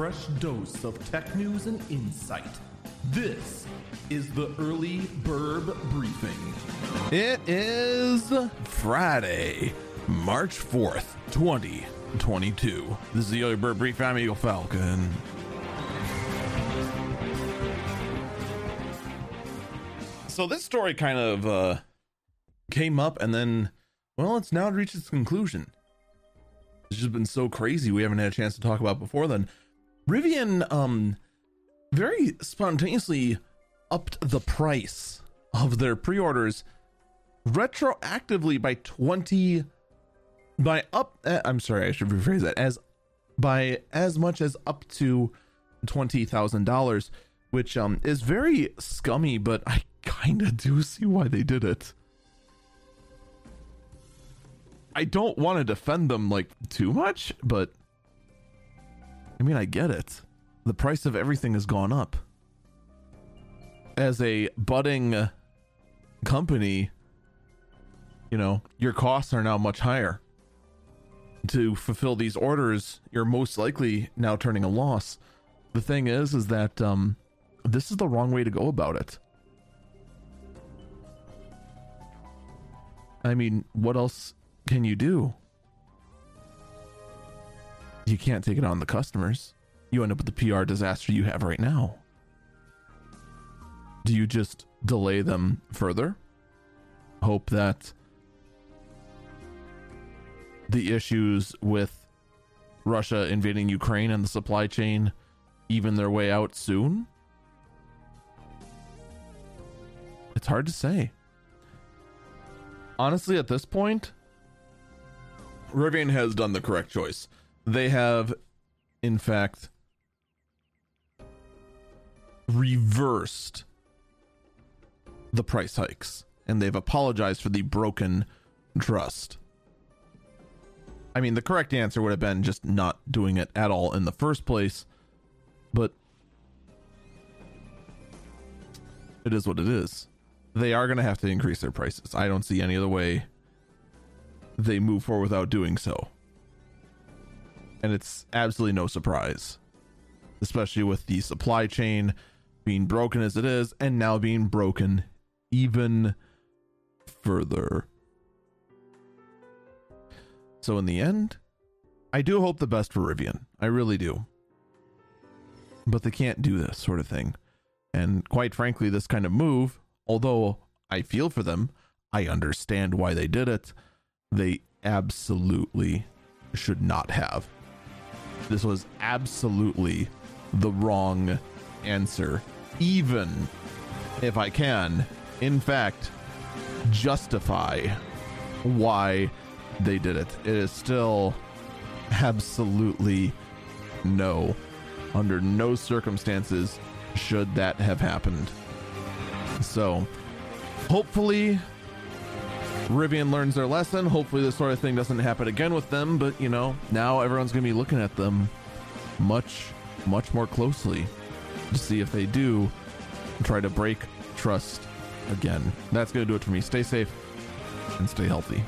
fresh dose of tech news and insight. This is the Early Bird Briefing. It is Friday, March 4th, 2022. This is the Early Bird Briefing. I'm Eagle Falcon. So this story kind of uh, came up and then, well, it's now reached its conclusion. It's just been so crazy we haven't had a chance to talk about before then. Rivian um very spontaneously upped the price of their pre-orders retroactively by 20 by up uh, I'm sorry, I should rephrase that as by as much as up to $20,000, which um is very scummy, but I kind of do see why they did it. I don't want to defend them like too much, but I mean, I get it. The price of everything has gone up. As a budding company, you know, your costs are now much higher. To fulfill these orders, you're most likely now turning a loss. The thing is, is that um, this is the wrong way to go about it. I mean, what else can you do? You can't take it on the customers. You end up with the PR disaster you have right now. Do you just delay them further? Hope that the issues with Russia invading Ukraine and the supply chain even their way out soon? It's hard to say. Honestly, at this point, Rivian has done the correct choice. They have, in fact, reversed the price hikes and they've apologized for the broken trust. I mean, the correct answer would have been just not doing it at all in the first place, but it is what it is. They are going to have to increase their prices. I don't see any other way they move forward without doing so. And it's absolutely no surprise, especially with the supply chain being broken as it is, and now being broken even further. So, in the end, I do hope the best for Rivian. I really do. But they can't do this sort of thing. And quite frankly, this kind of move, although I feel for them, I understand why they did it they absolutely should not have. This was absolutely the wrong answer, even if I can, in fact, justify why they did it. It is still absolutely no. Under no circumstances should that have happened. So, hopefully, Rivian learns their lesson. Hopefully, this sort of thing doesn't happen again with them. But you know, now everyone's going to be looking at them much, much more closely to see if they do try to break trust again. That's going to do it for me. Stay safe and stay healthy.